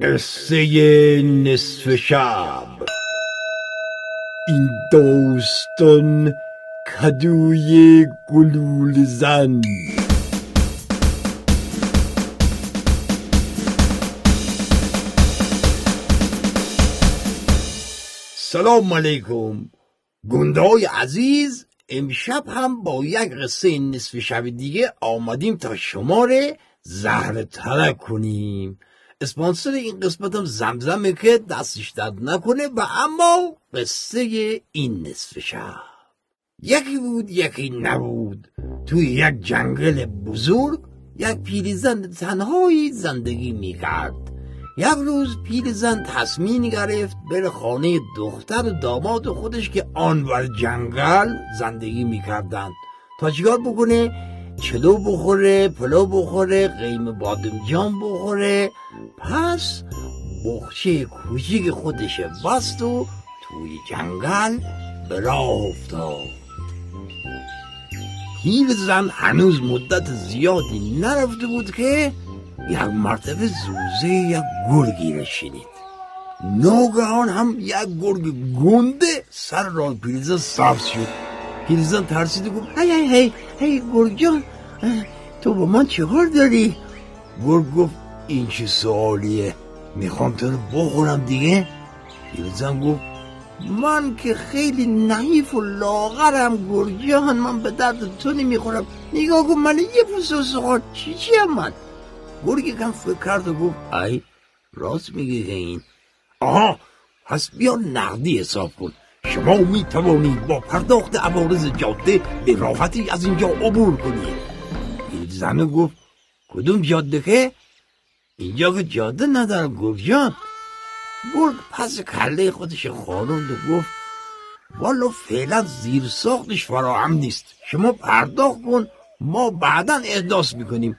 قصه نصف شب. این داستان کدوی گلول زن. سلام علیکم. گندهای عزیز امشب هم با یک قصه نصف شب دیگه آمدیم تا شماره زهر ترک کنیم. اسپانسر این قسمت هم زمزمه که دستش درد نکنه و اما قصه این نصف شب. یکی بود یکی نبود. توی یک جنگل بزرگ یک پیریزن تنهایی زندگی می‌کرد. یک روز پیرزن تصمیم گرفت بره خانه دختر و داماد خودش که آنور جنگل زندگی می‌کردند تا چیکار بکنه؟ چلو بخوره پلو بخوره قیم بادمجان بخوره. پس بخچه کوچیک خودش بست و توی جنگل به راه افتاد. هیل زن هنوز مدت زیادی نرفته بود که یک مرتبه زوزه یک گرگی را شنید. ناگهان هم یک گرگ گنده سر راه پیرزن سبز شد. پیرزن ترسید گفت هی هی هی هی گرگ جان تو با من چه کار داری؟ گرگ گفت این چه سوالیه می‌خوام تو رو بخورم دیگه. پیرزن گفت من که خیلی نحیف و لاغرم گرگ جان من به درد تو نمی‌خورم. نگاه کن من یه پوست سخار چی چی هم من؟ گرگ کم فکر کرد و گفت ای راست میگه این. آها پس بیا نقدی حساب کن. شما می توانید با پرداخت عوارض جاده به راحتی از اینجا عبور کنید این زنه گفت کدوم جاده که؟ اینجا که جاده ندارم گفت جان. گرگ پس کله خودش خاروند و گفت والا فعلا زیر ساختش فراهم نیست. شما پرداخت کن ما بعدا احداث می‌کنیم.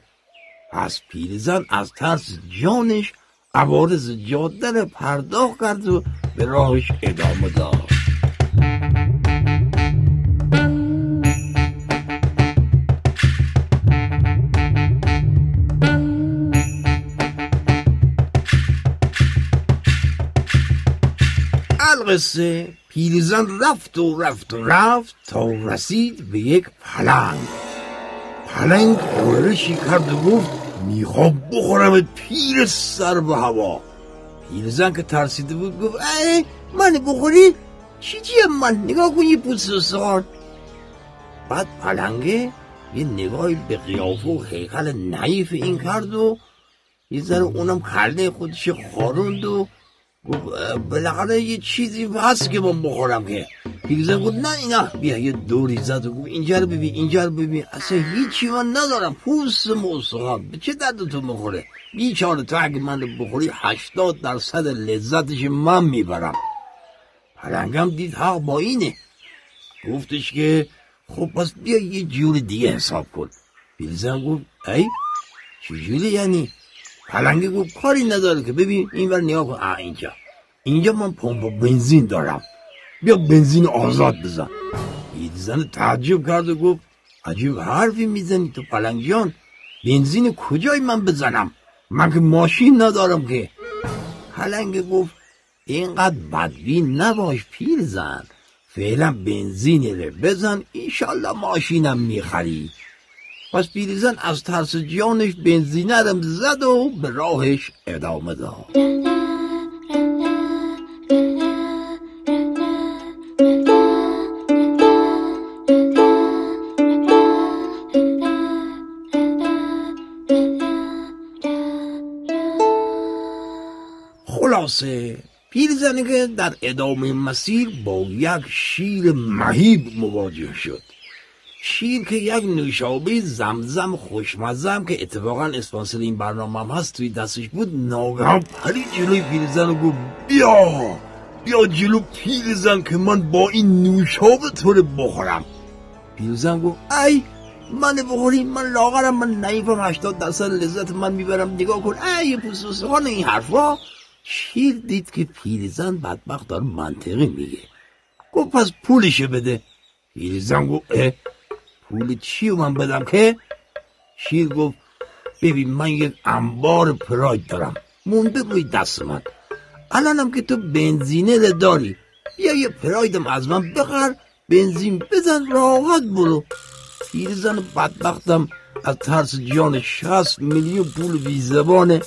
پس پیرزن از ترس جانش عوارض جاده پرداخت کرد و به راهش ادامه داد. القصه پیرزن رفت و رفت و رفت تا رسید به یک پلنگ. پلنگ قرشی کرد و گفت می‌خوام بخورم پیر سر به هوا. پیرزن که ترسیده بود گفت ای من بخوری؟ چی چیه من؟ نگاه کن یه پوست بعد پلنگه یه نگاهی به قیافه و هیکل نعیف این کرد و یه ذره اونم کله خودش خاروند و بالاخره یه چیزی هست که من بخورم که. پیرزن گفت نه اینا. بیا یه دوری زد و گفت اینجا رو ببین اینجا رو ببین. اصلا هیچی من ندارم. پوست مستخوام به چه درد تو می‌خوره؟ بیچاره تو اگه من بخوری هشتاد درصد لذتش من می‌برم. پلنگم دید حق با اینه. گفتش که خب پس بیا یه جور دیگه حساب کن. پیرزن گفت ای؟ چجوری یعنی؟ پلنگه گفت کاری نداره که. ببین این ور نگاه کن. اینجا. اینجا من پمپ بنزین دارم. بیا بنزین آزاد بزن. زن تعجب کرد و گفت عجیب حرفی می‌زنی تو پلنگ جان بنزین کجای من بزنم؟ من که ماشین ندارم که. پلنگ گفت اینقدر بدبین نباش پیر زن فعلا بنزین رو بزن ایشالله ماشینم می‌خری. پس پیرزن از ترس جانش بنزینه رم زد و به راهش ادامه داد. خلاصه پیرزنی که در ادامه مسیر با یک شیر مهیب مواجه شد. شیر که یک نوشابه زمزم خوشمزم که اتفاقا اسپانسر این برنامه هم هست توی دستش بود ناگهان پری جلوی پیرزن گفت بیا بیا جلو پیرزن که من با این نوشابه تو رو بخورم. پیرزن گفت ای من بخوری من لاغرم من نیفم هشتاد درصد لذت من می‌برم نگاه کن. ای سخان این حرفا. شیر دید که پیرزن بدبخت داره منطقی میگه. گفت پس پولشو بده. پیرزن گفت پول چی من بدم که؟ شیر گفت؟ ببین من یک انبار پراید دارم. مونده روی دست من. الانم که تو بنزینه داری. بیا یه پرایدم از من بخر بنزین بزن راحت برو. پیرزن بدبختم از ترس جان شست میلیون پول بی زبانه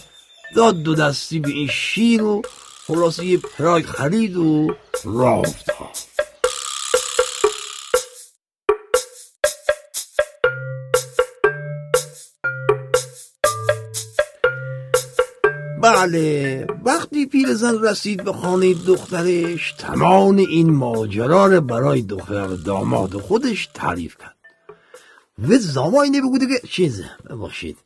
داد دو دستی به این شیر و خلاصه یه پراید خرید و راه افتاد. بله وقتی پیرزن رسید به خانه دخترش تمام این ماجرا رو برای دختر داماد خودش تعریف کرد. و زمانی بگوده که چیزه بباشید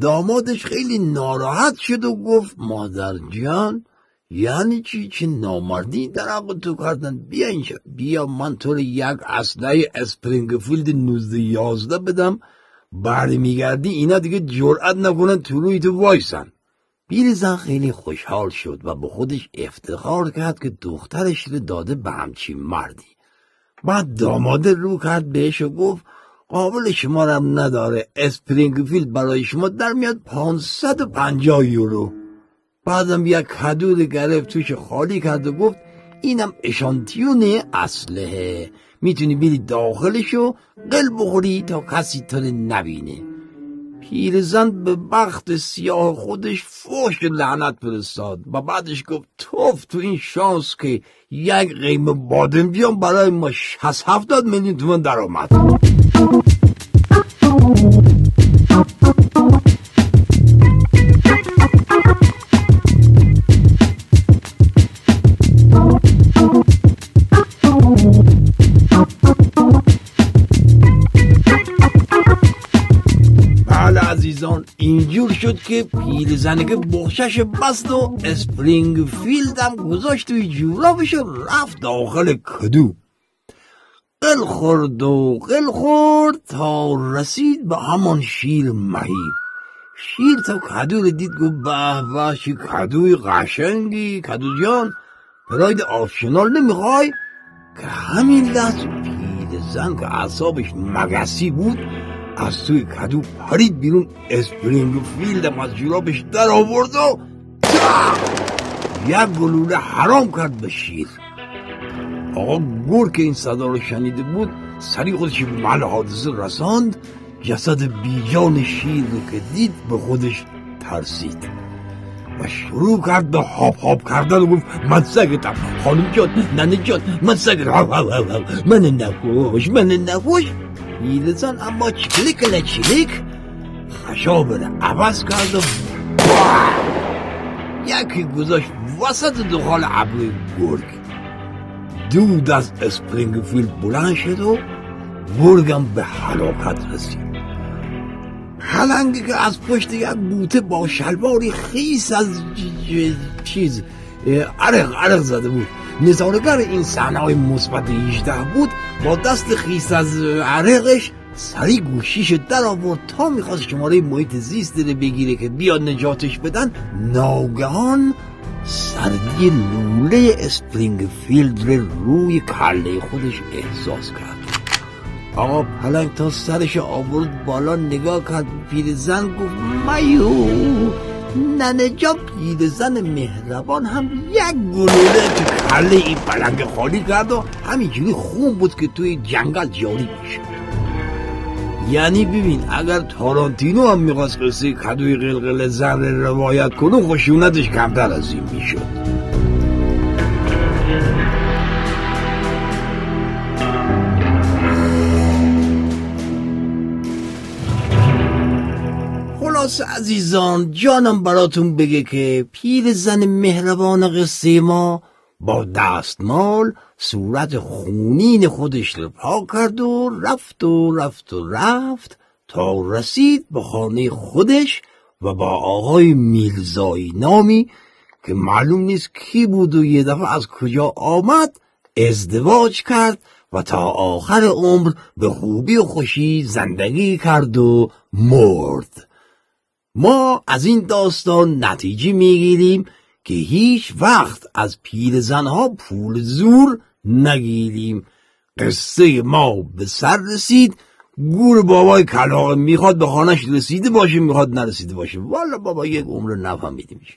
دامادش خیلی ناراحت شد و گفت مادر جان یعنی چی؟ چه نامردی در حق تو کردن؟ بیا اینجا. بیا من تو یک اسلحه Springfield 19 یازده بدم. برمیگردی اینا دیگه جرأت نکنن تو روی تو وایسن. پیرزن خیلی خوشحال شد و به خودش افتخار کرد که دخترش رو داده به همچین مردی. بعد داماده رو کرد بهش و گفت قابل شما رم نداره Springfield برای شما در میاد 550 یورو. بعدم یک کدو گرفت توش خالی کرد و گفت اینم اشانتیون اسلحه می‌تونی بری داخلشو قل بخوری تا کسی تو نبینه. پیرزن به بخت سیاه خودش فوش لعنت فرستاد و بعدش گفت تف تو این شانس که یک قیمه بادم بیام برای ما 60 هفتاد میلیون تومن درآمد. بله عزیزان اینجور شد که پیرزنگه بخشش بست و اسپرینگ فیلدم گذاشت توی جورابش و رفت داخل کدو. قل خورد و قل خورد تا رسید به همان شیر مهیب شیر تا کدو رو دید گفت به به کدوی قشنگی. کدو جان پراید optional نمی‌خوای؟ که همین لحظه پیرزن که اعصابش مگسی بود از توی کدو پرید بیرون Springfield م از جورابش در آورد و! یک گلوله حرام کرد به شیر. آقا گور که این صدا رو شنیده بود سری خودش به محل حادثه رساند جسد بیجان شیر رو که دید به خودش ترسید. و شروع کرد به هاپ هاپ کردن و گفت من سگتم. خانم جان ننه جان من سگتم. من نخوش من نخوش. پیرزن اما چلیک لچلیک خشاب عوض کرد و! یکی گذاشت وسط دو خال ابروی گرگ دود از Springfield بلند شد و گرگم به هلاکت رسید پلنگی که از پشت یک بوته با شلواری خیس از چیز عرق عرق زده بود نظاره‌گر این صحنه های مثبت 18 بود با دست خیس از عرقش سریع گوشیش در آورد تا می‌خواست شماره محیط زیست رو بگیره که بیاد نجاتش بدن ناگهان سردی لوله Springfield رو روی کله خودش احساس کرد. آقا پلنگ تا سرش آورد بالا نگاه کرد پیرزن گفت میو ننه جا پیرزن مهربان هم یک گلوله کله این پلنگ خالی کرد و همینجوری خون بود که توی جنگل جاری میشه یعنی ببین اگر تارانتینو هم می‌خواست قصه کدوی قلقل زن رو روایت کنه خشونتش کمتر از این می‌شد خلاص عزیزان جانم براتون بگه که پیر زن مهربان قصه ما با دستمال صورت خونین خودش رو پاک کرد و رفت و رفت و رفت تا رسید به خانه خودش و با آقای میرزایی نامی که معلوم نیست کی بود و یه دفعه از کجا آمد ازدواج کرد و تا آخر عمر به خوبی و خوشی زندگی کرد و مرد. ما از این داستان نتیجه می‌گیریم که هیچ وقت از پیرزنها پول زور نگیریم. قصه ما به سر رسید. گور بابای کلاقه می‌خواد به خانش رسیده باشه می‌خواد نرسیده باشه. والا بابا یک عمر نفهمیده میشه